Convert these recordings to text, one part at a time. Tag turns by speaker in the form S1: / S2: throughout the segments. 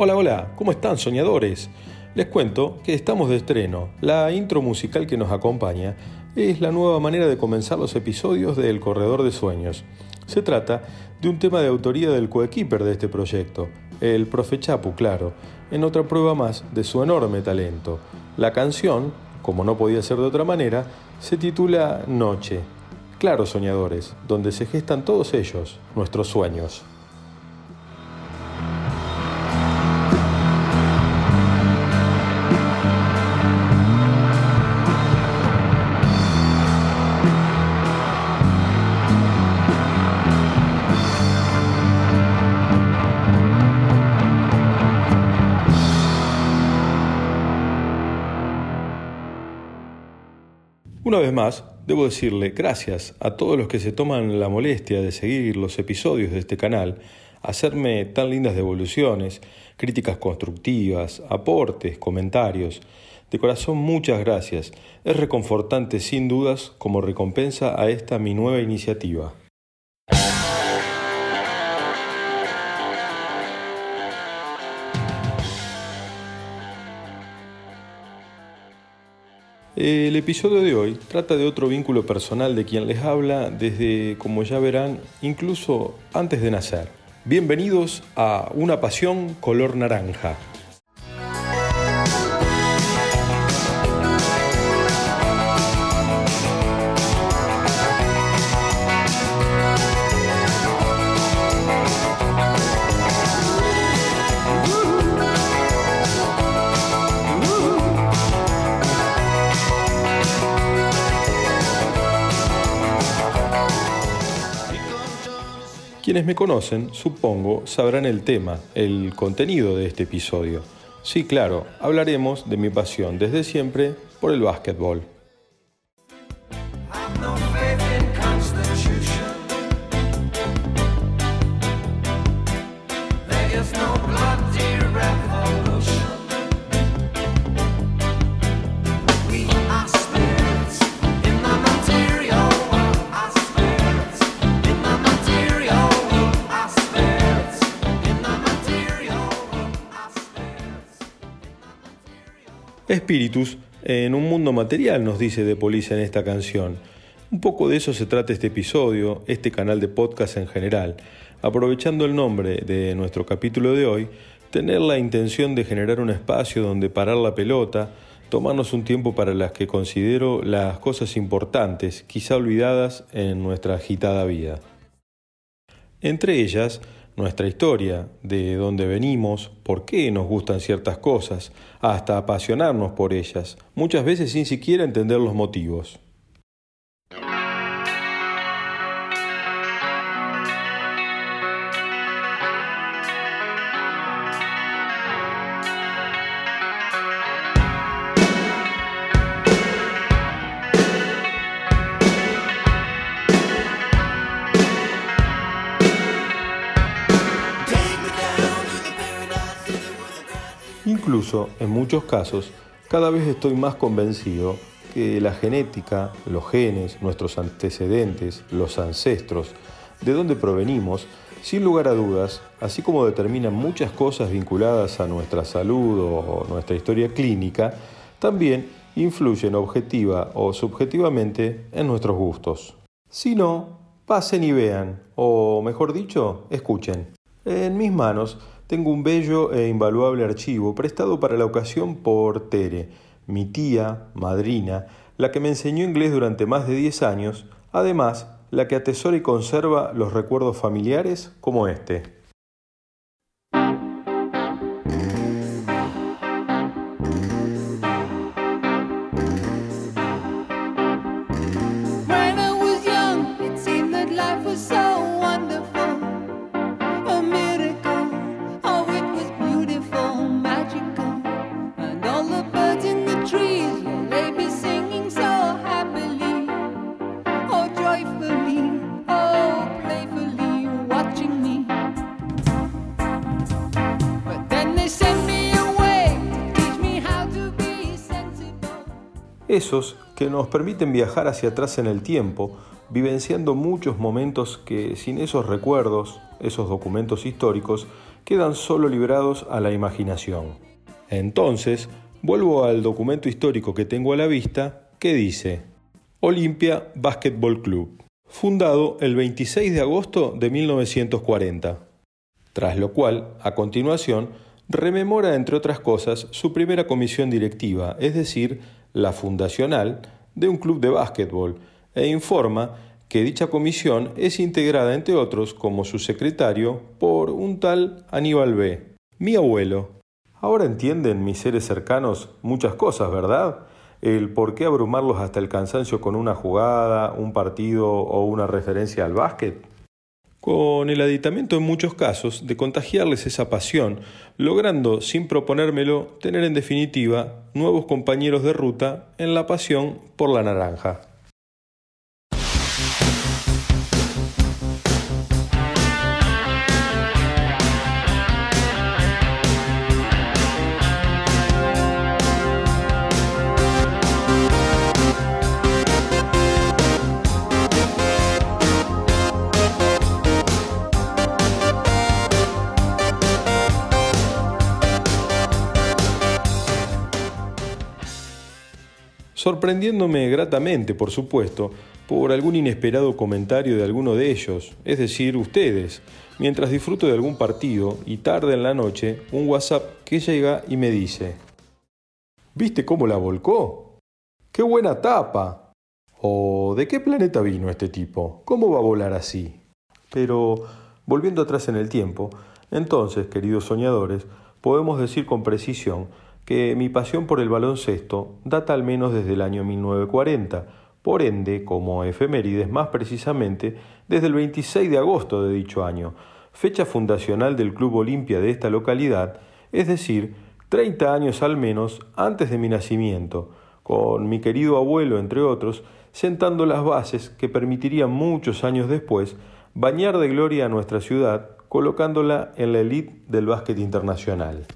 S1: Hola, hola, ¿cómo están soñadores? Les cuento que estamos de estreno. La intro musical que nos acompaña es la nueva manera de comenzar los episodios de El Corredor de Sueños. Se trata de un tema de autoría del coequiper de este proyecto, el profe Chapu, claro, en otra prueba más de su enorme talento. La canción, como no podía ser de otra manera, se titula Noche. Claro, soñadores, donde se gestan todos ellos, nuestros sueños. Una vez más, debo decirle gracias a todos los que se toman la molestia de seguir los episodios de este canal, hacerme tan lindas devoluciones, críticas constructivas, aportes, comentarios. De corazón muchas gracias. Es reconfortante sin dudas como recompensa a esta mi nueva iniciativa. El episodio de hoy trata de otro vínculo personal de quien les habla desde, como ya verán, incluso antes de nacer. Bienvenidos a Una Pasión color naranja. Quienes me conocen, supongo, sabrán el tema, el contenido de este episodio. Sí, claro, hablaremos de mi pasión desde siempre por el básquetbol. Espíritus en un mundo material, nos dice De Police en esta canción. Un poco de eso se trata este episodio, este canal de podcast en general. Aprovechando el nombre de nuestro capítulo de hoy, tener la intención de generar un espacio donde parar la pelota, tomarnos un tiempo para las que considero las cosas importantes, quizá olvidadas en nuestra agitada vida. Entre ellas, nuestra historia, de dónde venimos, por qué nos gustan ciertas cosas, hasta apasionarnos por ellas, muchas veces sin siquiera entender los motivos. En muchos casos, cada vez estoy más convencido que la genética, los genes, nuestros antecedentes, los ancestros, de dónde provenimos, sin lugar a dudas, así como determinan muchas cosas vinculadas a nuestra salud o nuestra historia clínica, también influyen objetiva o subjetivamente en nuestros gustos. Si no, pasen y vean, o mejor dicho, escuchen. En mis manos tengo un bello e invaluable archivo prestado para la ocasión por Tere, mi tía, madrina, la que me enseñó inglés durante más de 10 años, además la que atesora y conserva los recuerdos familiares como este. Esos que nos permiten viajar hacia atrás en el tiempo, vivenciando muchos momentos que sin esos recuerdos, esos documentos históricos, quedan solo librados a la imaginación. Entonces, vuelvo al documento histórico que tengo a la vista, que dice Olimpia Basketball Club, fundado el 26 de agosto de 1940. Tras lo cual, a continuación, rememora, entre otras cosas, su primera comisión directiva, es decir, la fundacional de un club de básquetbol, e informa que dicha comisión es integrada, entre otros, como su secretario, por un tal Aníbal B., mi abuelo. Ahora entienden mis seres cercanos muchas cosas, ¿verdad? El por qué abrumarlos hasta el cansancio con una jugada, un partido o una referencia al básquet con el aditamiento en muchos casos de contagiarles esa pasión, logrando, sin proponérmelo, tener en definitiva nuevos compañeros de ruta en la pasión por la naranja. Sorprendiéndome gratamente, por supuesto, por algún inesperado comentario de alguno de ellos, es decir, ustedes, mientras disfruto de algún partido y tarde en la noche, un WhatsApp que llega y me dice, ¿viste cómo la volcó? ¡Qué buena tapa! ¿O de qué planeta vino este tipo? ¿Cómo va a volar así? Pero, volviendo atrás en el tiempo, entonces, queridos soñadores, podemos decir con precisión que mi pasión por el baloncesto data al menos desde el año 1940, por ende, como efemérides más precisamente, desde el 26 de agosto de dicho año, fecha fundacional del Club Olimpia de esta localidad, es decir, 30 años al menos antes de mi nacimiento, con mi querido abuelo, entre otros, sentando las bases que permitirían muchos años después bañar de gloria a nuestra ciudad, colocándola en la elite del básquet internacional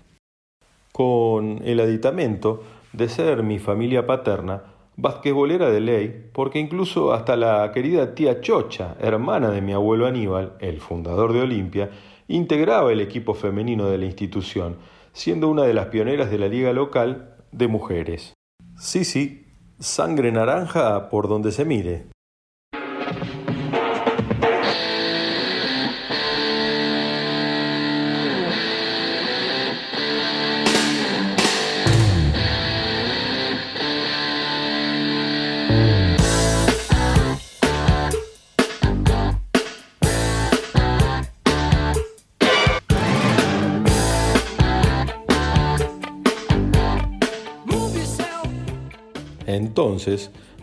S1: con el aditamento de ser mi familia paterna basquetbolera de ley, porque incluso hasta la querida tía Chocha, hermana de mi abuelo Aníbal, el fundador de Olimpia, integraba el equipo femenino de la institución, siendo una de las pioneras de la liga local de mujeres. Sí, sí, sangre naranja por donde se mire.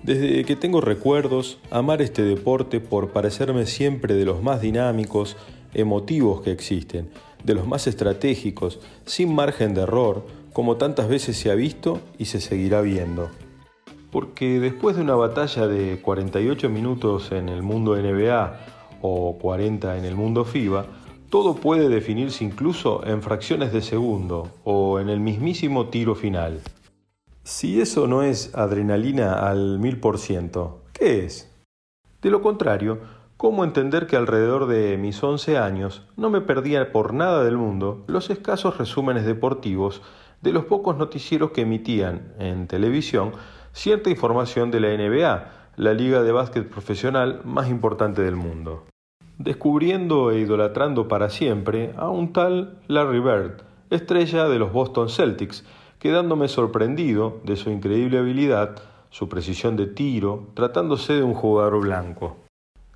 S1: Desde que tengo recuerdos, amar este deporte por parecerme siempre de los más dinámicos, emotivos que existen, de los más estratégicos, sin margen de error, como tantas veces se ha visto y se seguirá viendo. Porque después de una batalla de 48 minutos en el mundo NBA o 40 en el mundo FIBA, todo puede definirse incluso en fracciones de segundo o en el mismísimo tiro final. Si eso no es adrenalina al mil por ciento, ¿qué es? De lo contrario, ¿cómo entender que alrededor de mis once años no me perdía por nada del mundo los escasos resúmenes deportivos de los pocos noticieros que emitían en televisión cierta información de la NBA, la liga de básquet profesional más importante del mundo? Descubriendo e idolatrando para siempre a un tal Larry Bird, estrella de los Boston Celtics, quedándome sorprendido de su increíble habilidad, su precisión de tiro, tratándose de un jugador blanco.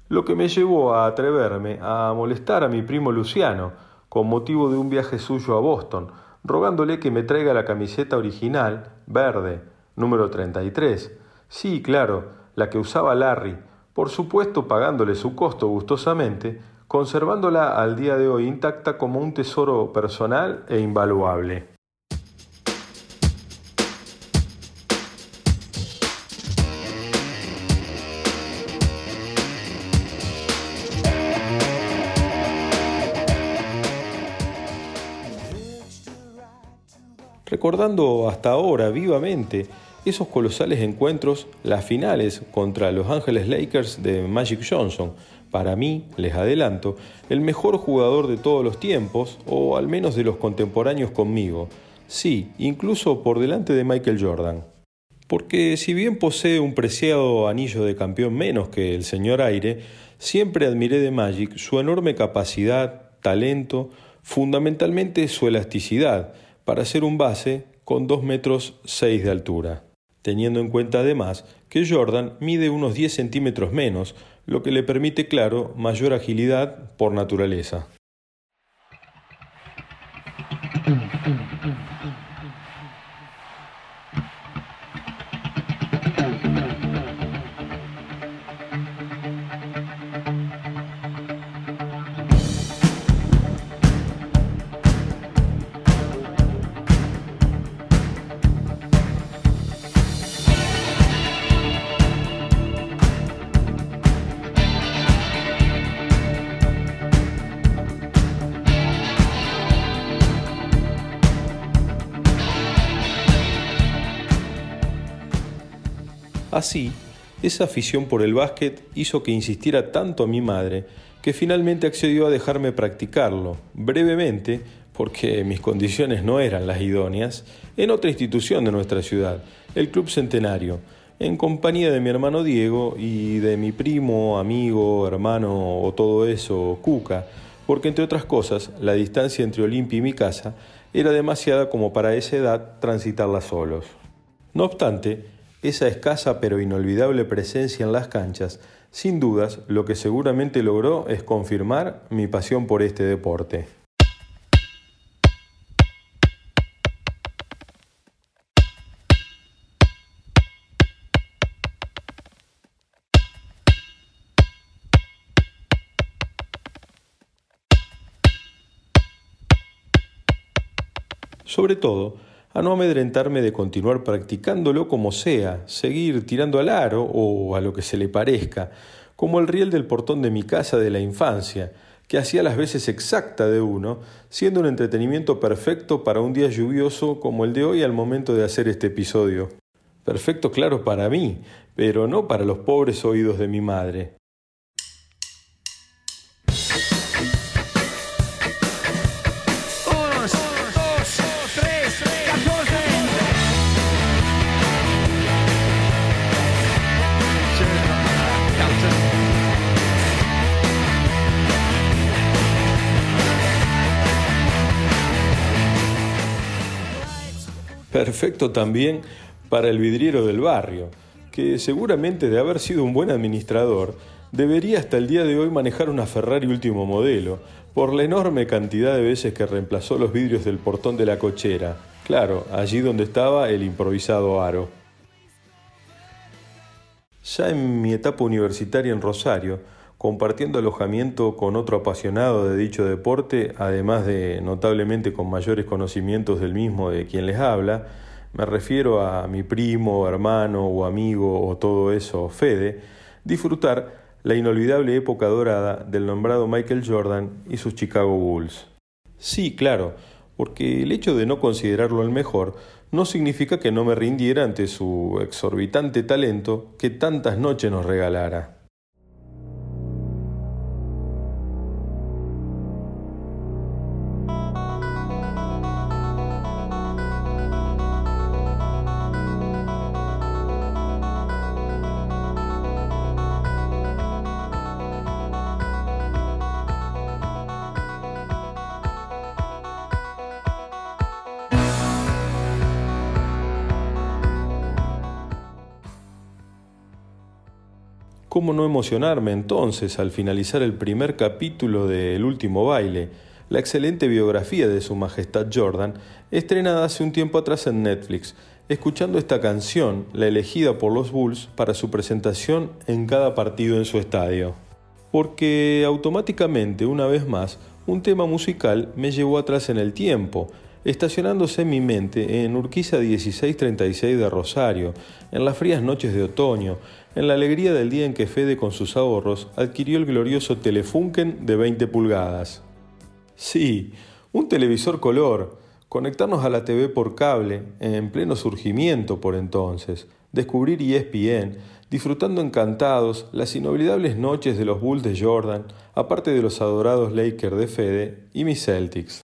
S1: Lo que me llevó a atreverme a molestar a mi primo Luciano, con motivo de un viaje suyo a Boston, rogándole que me traiga la camiseta original, verde, número 33. Sí, claro, la que usaba Larry, por supuesto pagándole su costo gustosamente, conservándola al día de hoy intacta como un tesoro personal e invaluable. Recordando hasta ahora vivamente esos colosales encuentros, las finales contra Los Ángeles Lakers de Magic Johnson, para mí, les adelanto, el mejor jugador de todos los tiempos, o al menos de los contemporáneos conmigo. Sí, incluso por delante de Michael Jordan. Porque si bien posee un preciado anillo de campeón menos que el señor Aire, siempre admiré de Magic su enorme capacidad, talento, fundamentalmente su elasticidad, para ser un base con 2 metros 6 de altura, teniendo en cuenta además que Jordan mide unos 10 centímetros menos, lo que le permite, claro, mayor agilidad por naturaleza. Así, esa afición por el básquet hizo que insistiera tanto a mi madre que finalmente accedió a dejarme practicarlo, brevemente, porque mis condiciones no eran las idóneas, en otra institución de nuestra ciudad, el Club Centenario, en compañía de mi hermano Diego y de mi primo, amigo, hermano o todo eso, Cuca, porque entre otras cosas, la distancia entre Olimpia y mi casa era demasiada como para esa edad transitarla solos. No obstante, esa escasa pero inolvidable presencia en las canchas, sin dudas, lo que seguramente logró es confirmar mi pasión por este deporte. Sobre todo, a no amedrentarme de continuar practicándolo como sea, seguir tirando al aro o a lo que se le parezca, como el riel del portón de mi casa de la infancia, que hacía las veces exacta de uno, siendo un entretenimiento perfecto para un día lluvioso como el de hoy al momento de hacer este episodio. Perfecto, claro, para mí, pero no para los pobres oídos de mi madre. Perfecto también para el vidriero del barrio, que seguramente de haber sido un buen administrador, debería hasta el día de hoy manejar una Ferrari último modelo, por la enorme cantidad de veces que reemplazó los vidrios del portón de la cochera, claro, allí donde estaba el improvisado aro. Ya en mi etapa universitaria en Rosario, compartiendo alojamiento con otro apasionado de dicho deporte, además de notablemente con mayores conocimientos del mismo de quien les habla, me refiero a mi primo, hermano o amigo o todo eso, Fede, disfrutar la inolvidable época dorada del nombrado Michael Jordan y sus Chicago Bulls. Sí, claro, porque el hecho de no considerarlo el mejor no significa que no me rindiera ante su exorbitante talento que tantas noches nos regalara. ¿Cómo no emocionarme entonces al finalizar el primer capítulo de El último baile, la excelente biografía de Su Majestad Jordan, estrenada hace un tiempo atrás en Netflix, escuchando esta canción, la elegida por los Bulls para su presentación en cada partido en su estadio? Porque automáticamente, una vez más, un tema musical me llevó atrás en el tiempo, estacionándose mi mente en Urquiza 1636 de Rosario, en las frías noches de otoño, en la alegría del día en que Fede con sus ahorros adquirió el glorioso Telefunken de 20 pulgadas. Sí, un televisor color, conectarnos a la TV por cable, en pleno surgimiento por entonces, descubrir ESPN, disfrutando encantados las inolvidables noches de los Bulls de Jordan, aparte de los adorados Lakers de Fede y mis Celtics.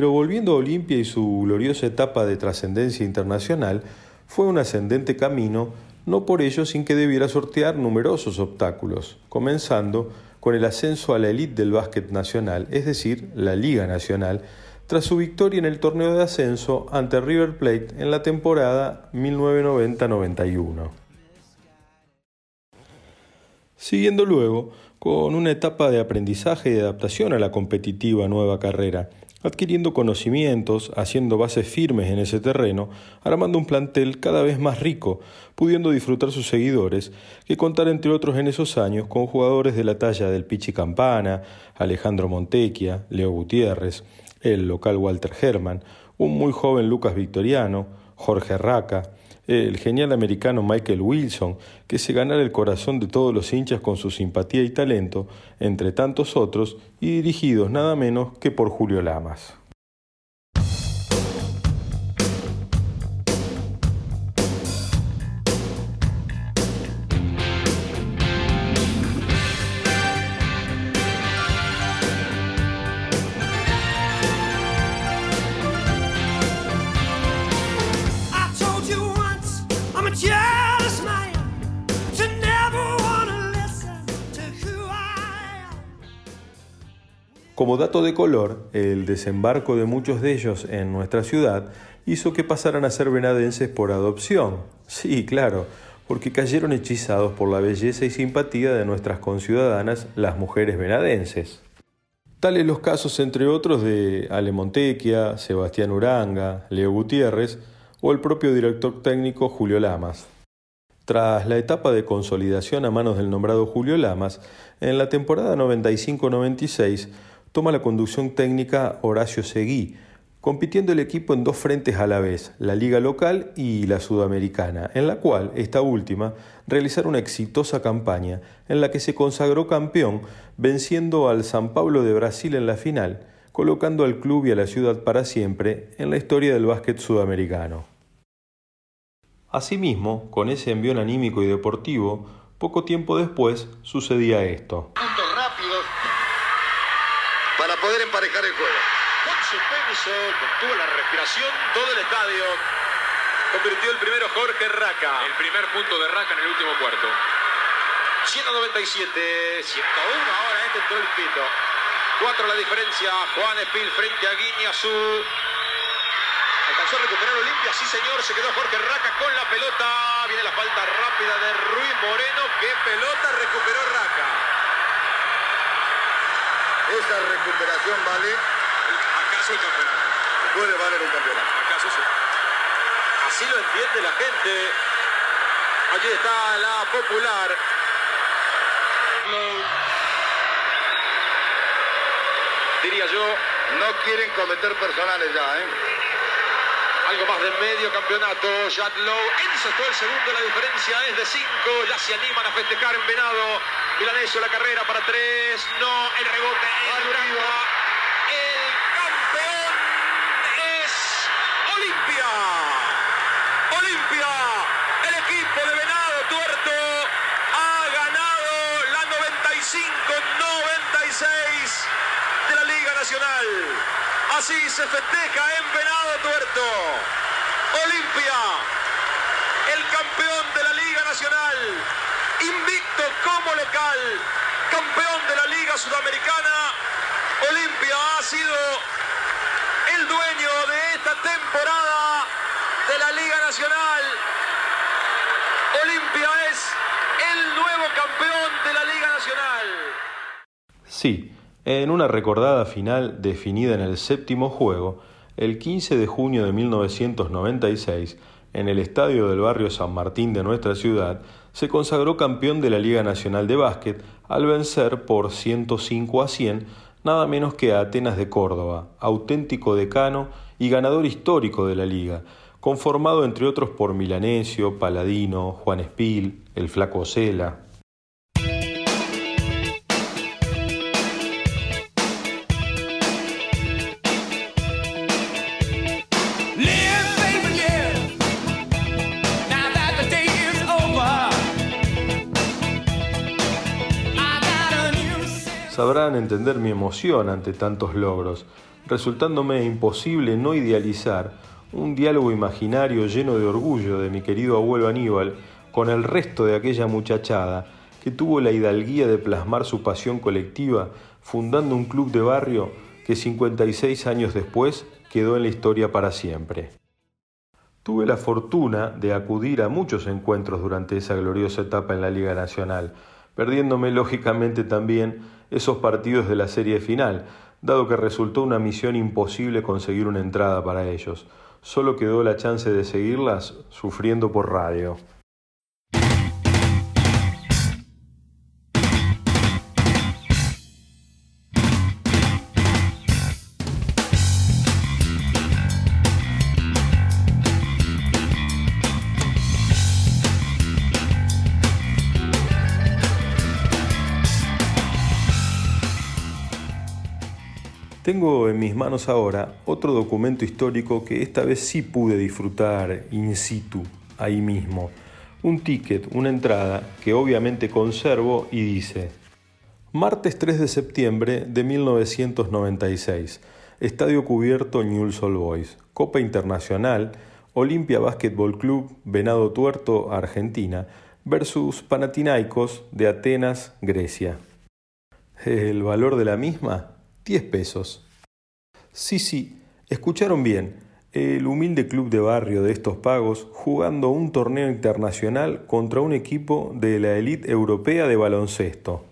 S1: Pero volviendo a Olimpia y su gloriosa etapa de trascendencia internacional, fue un ascendente camino, no por ello sin que debiera sortear numerosos obstáculos, comenzando con el ascenso a la élite del básquet nacional, es decir, la Liga Nacional, tras su victoria en el torneo de ascenso ante River Plate en la temporada 1990-91. Siguiendo luego con una etapa de aprendizaje y adaptación a la competitiva nueva carrera, adquiriendo conocimientos, haciendo bases firmes en ese terreno, armando un plantel cada vez más rico, pudiendo disfrutar sus seguidores, que contar entre otros en esos años con jugadores de la talla del Pichi Campana, Alejandro Montequia, Leo Gutiérrez, el local Walter Herman, un muy joven Lucas Victoriano, Jorge Raca, el genial americano Michael Wilson, que se ganara el corazón de todos los hinchas con su simpatía y talento, entre tantos otros, y dirigidos nada menos que por Julio Lamas. Como dato de color, el desembarco de muchos de ellos en nuestra ciudad hizo que pasaran a ser venadenses por adopción. Sí, claro, porque cayeron hechizados por la belleza y simpatía de nuestras conciudadanas, las mujeres venadenses. Tales los casos, entre otros, de Ale Montequia, Sebastián Uranga, Leo Gutiérrez o el propio director técnico Julio Lamas. Tras la etapa de consolidación a manos del nombrado Julio Lamas, en la temporada 95-96 toma la conducción técnica Horacio Seguí, compitiendo el equipo en dos frentes a la vez, la liga local y la sudamericana, en la cual esta última realizara una exitosa campaña en la que se consagró campeón, venciendo al San Pablo de Brasil en la final, colocando al club y a la ciudad para siempre en la historia del básquet sudamericano. Asimismo, con ese envión anímico y deportivo, poco tiempo después sucedía esto
S2: poder emparejar el juego.
S3: Con suspenso, contuvo la respiración, todo el estadio. Convirtió el primero Jorge Raca.
S4: El primer punto de Raca en el último cuarto.
S3: 197, 101 ahora este entró el pito. 4 la diferencia, Juan Espil frente a Guiñazú. Alcanzó a recuperar Olimpia, sí señor, se quedó Jorge Raca con la pelota. Viene la falta rápida de Ruiz Moreno, qué pelota recuperó Raca.
S2: Esa recuperación vale.
S4: ¿Acaso el campeonato?
S2: Puede valer un campeonato.
S4: ¿Acaso sí?
S3: Así lo entiende la gente. Allí está la popular. Diría yo.
S2: No quieren cometer personales ya, ¿eh?
S3: Algo más de medio campeonato. Jack Lowe ensestó el segundo. La diferencia es de 5. Ya se animan a festejar en Venado. Milanesio la carrera para tres. No, el rebote es Durango. El campeón es Olimpia. Olimpia, el equipo de Venado Tuerto ha ganado la 95-96 de la Liga Nacional. Así se festeja en Venado Tuerto. Olimpia, el campeón de la Liga Invicto como local, campeón de la Liga Sudamericana. Olimpia ha sido el dueño de esta temporada de la Liga Nacional. Olimpia es el nuevo campeón de la Liga Nacional.
S1: Sí, en una recordada final definida en el séptimo juego, el 15 de junio de 1996, en el estadio del barrio San Martín de nuestra ciudad, se consagró campeón de la Liga Nacional de Básquet al vencer por 105 a 100 nada menos que a Atenas de Córdoba, auténtico decano y ganador histórico de la liga, conformado entre otros por Milanesio, Paladino, Juan Espil, el Flaco Cela. Entender mi emoción ante tantos logros, resultándome imposible no idealizar un diálogo imaginario lleno de orgullo de mi querido abuelo Aníbal con el resto de aquella muchachada que tuvo la hidalguía de plasmar su pasión colectiva fundando un club de barrio que 56 años después quedó en la historia para siempre. Tuve la fortuna de acudir a muchos encuentros durante esa gloriosa etapa en la Liga Nacional, perdiéndome lógicamente también esos partidos de la serie final, dado que resultó una misión imposible conseguir una entrada para ellos. Solo quedó la chance de seguirlas sufriendo por radio. Tengo en mis manos ahora otro documento histórico que esta vez sí pude disfrutar in situ, ahí mismo. Un ticket, una entrada que obviamente conservo y dice, martes 3 de septiembre de 1996, Estadio Cubierto Newell's Old Boys, Copa Internacional, Olimpia Basketball Club, Venado Tuerto, Argentina, versus Panathinaikos de Atenas, Grecia. ¿El valor de la misma? 10 pesos. Sí, sí, escucharon bien. El humilde club de barrio de estos pagos jugando un torneo internacional contra un equipo de la élite europea de baloncesto.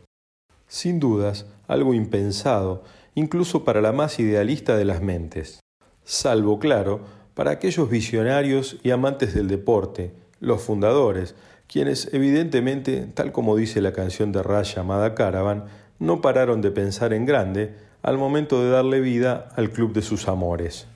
S1: Sin dudas, algo impensado, incluso para la más idealista de las mentes. Salvo, claro, para aquellos visionarios y amantes del deporte, los fundadores, quienes evidentemente, tal como dice la canción de Ray llamada Caravan, no pararon de pensar en grande, al momento de darle vida al club de sus amores.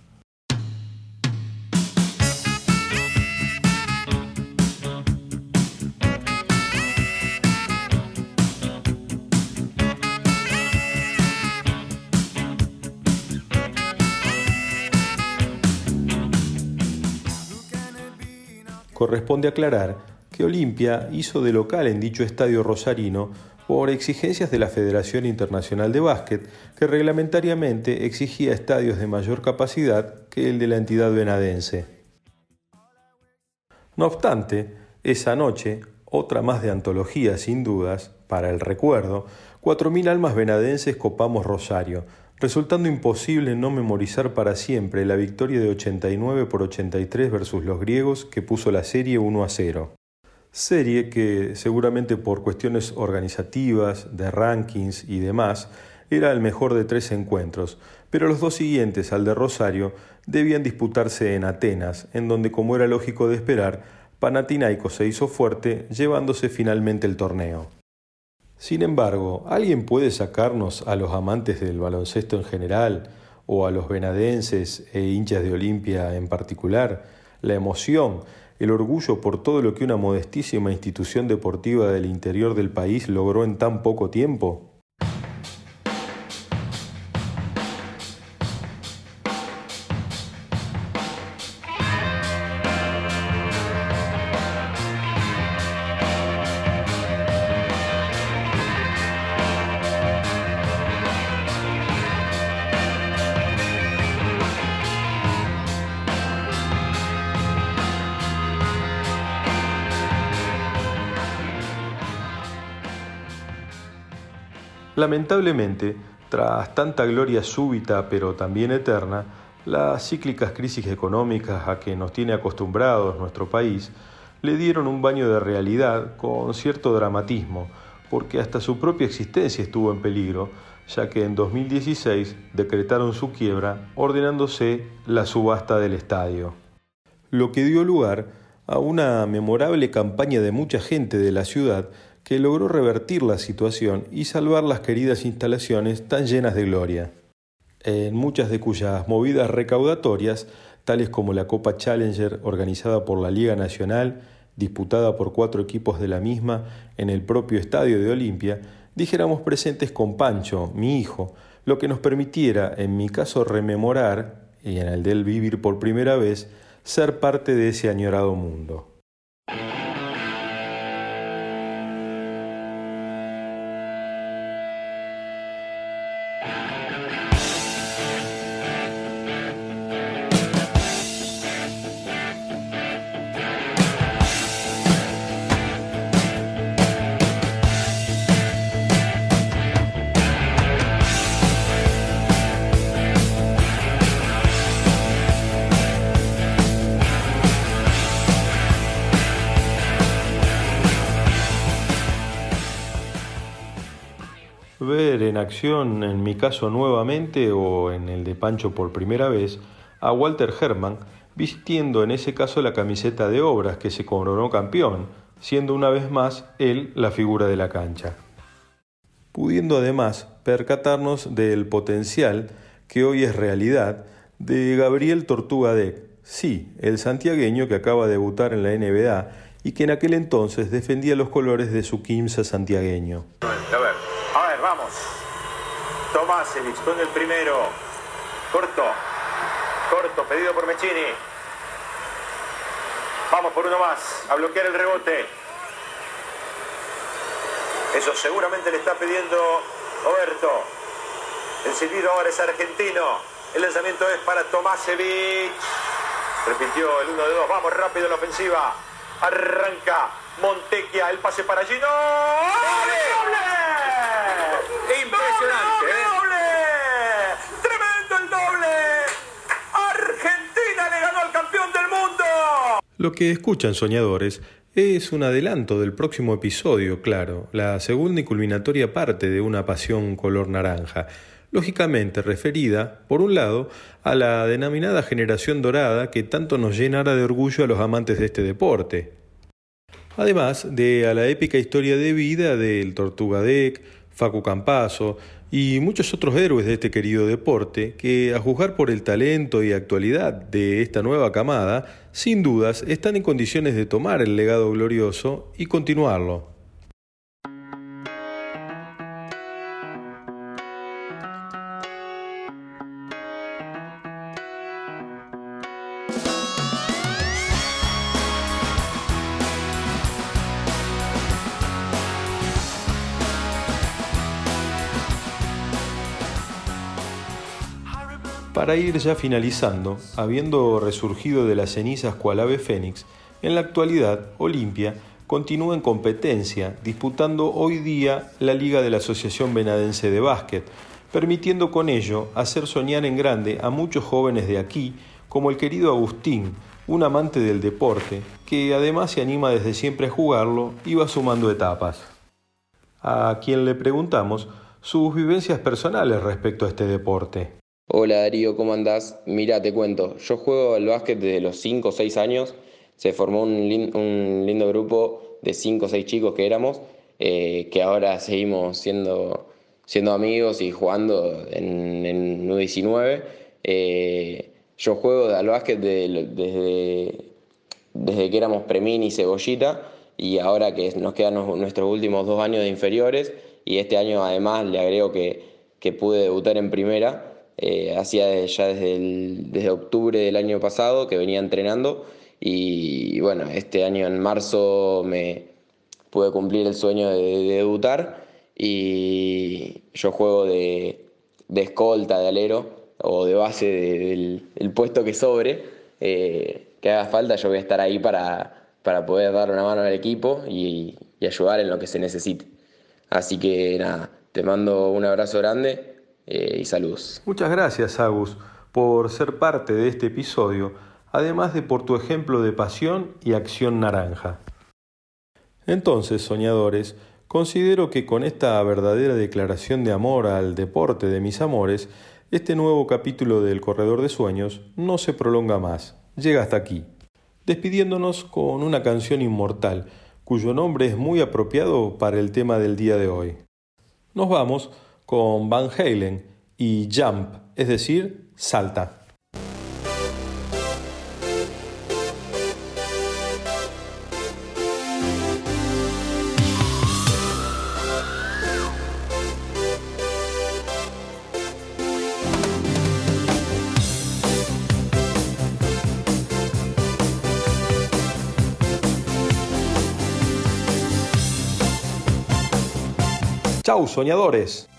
S1: Corresponde aclarar que Olimpia hizo de local en dicho estadio rosarino por exigencias de la Federación Internacional de Básquet, que reglamentariamente exigía estadios de mayor capacidad que el de la entidad venadense. No obstante, esa noche, otra más de antología sin dudas, para el recuerdo, 4.000 almas venadenses copamos Rosario, resultando imposible no memorizar para siempre la victoria de 89 por 83 versus los griegos que puso la serie 1 a 0 serie que seguramente por cuestiones organizativas, de rankings y demás, era el mejor de tres encuentros, pero los dos siguientes al de Rosario debían disputarse en Atenas, en donde, como era lógico de esperar, Panathinaikos se hizo fuerte, llevándose finalmente el torneo. Sin embargo, ¿alguien puede sacarnos a los amantes del baloncesto en general, o a los venadenses e hinchas de Olimpia en particular, la emoción el orgullo por todo lo que una modestísima institución deportiva del interior del país logró en tan poco tiempo? Lamentablemente, tras tanta gloria súbita pero también eterna, las cíclicas crisis económicas a que nos tiene acostumbrados nuestro país le dieron un baño de realidad con cierto dramatismo, porque hasta su propia existencia estuvo en peligro, ya que en 2016 decretaron su quiebra ordenándose la subasta del estadio. Lo que dio lugar a una memorable campaña de mucha gente de la ciudad que logró revertir la situación y salvar las queridas instalaciones tan llenas de gloria. En muchas de cuyas movidas recaudatorias, tales como la Copa Challenger organizada por la Liga Nacional, disputada por cuatro equipos de la misma en el propio estadio de Olimpia, dijéramos presentes con Pancho, mi hijo, lo que nos permitiera, en mi caso, rememorar, y en el de él vivir por primera vez, ser parte de ese añorado mundo. Ver en acción, en mi caso nuevamente o en el de Pancho por primera vez, a Walter Herman vistiendo en ese caso la camiseta de obras que se coronó campeón, siendo una vez más él la figura de la cancha. Pudiendo además percatarnos del potencial que hoy es realidad de Gabriel Tortugadec, sí, el santiagueño que acaba de debutar en la NBA y que en aquel entonces defendía los colores de su Quimsa santiagueño.
S5: Tomasevich con el primero. Corto. Corto, pedido por Mechini. Vamos por uno más, a bloquear el rebote. Eso seguramente le está pidiendo Oberto. El silbido ahora es argentino. El lanzamiento es para Tomasevich. Repitió el 1 de 2. Vamos rápido en la ofensiva. Arranca Montequia. El pase para Gino. ¡Doble! Impresionante, ¿eh?
S1: Lo que escuchan soñadores es un adelanto del próximo episodio, claro, la segunda y culminatoria parte de una pasión color naranja, lógicamente referida, por un lado, a la denominada generación dorada que tanto nos llenará de orgullo a los amantes de este deporte. Además de a la épica historia de vida del Tortuga Deck, Facu Campazo y muchos otros héroes de este querido deporte que, a juzgar por el talento y actualidad de esta nueva camada, sin dudas están en condiciones de tomar el legado glorioso y continuarlo. Para ir ya finalizando, habiendo resurgido de las cenizas cual ave fénix, en la actualidad Olimpia continúa en competencia, disputando hoy día la Liga de la Asociación Venadense de Básquet, permitiendo con ello hacer soñar en grande a muchos jóvenes de aquí, como el querido Agustín, un amante del deporte, que además se anima desde siempre a jugarlo y va sumando etapas. A quien le preguntamos sus vivencias personales respecto a este deporte.
S6: Hola Darío, ¿cómo andás? Mira, te cuento, yo juego al básquet desde los 5 o 6 años, se formó un, lindo grupo de 5 o 6 chicos que éramos, eh, que ahora seguimos siendo, amigos y jugando en, en U19. Eh, yo juego al básquet desde, desde que éramos Premini y Cebollita y ahora que nos quedan nuestros últimos dos años de inferiores y este año además le agrego que, que pude debutar en primera eh, hacía ya desde, desde octubre del año pasado que venía entrenando. Y, bueno, este año en marzo me pude cumplir el sueño de, debutar. Y yo juego de, escolta, de alero o de base del puesto que sobre, eh, que haga falta, yo voy a estar ahí para, para poder dar una mano al equipo y, y ayudar en lo que se necesite. Así que nada, te mando un abrazo grande eh, y saludos.
S1: Muchas gracias, Agus, por ser parte de este episodio, además de por tu ejemplo de pasión y acción naranja. Entonces, soñadores, considero que con esta verdadera declaración de amor al deporte de mis amores, este nuevo capítulo del Corredor de Sueños no se prolonga más, llega hasta aquí. despidiéndonos con una canción inmortal, cuyo nombre es muy apropiado para el tema del día de hoy. Nos vamos con Van Halen y Jump, es decir, salta. Chau, soñadores.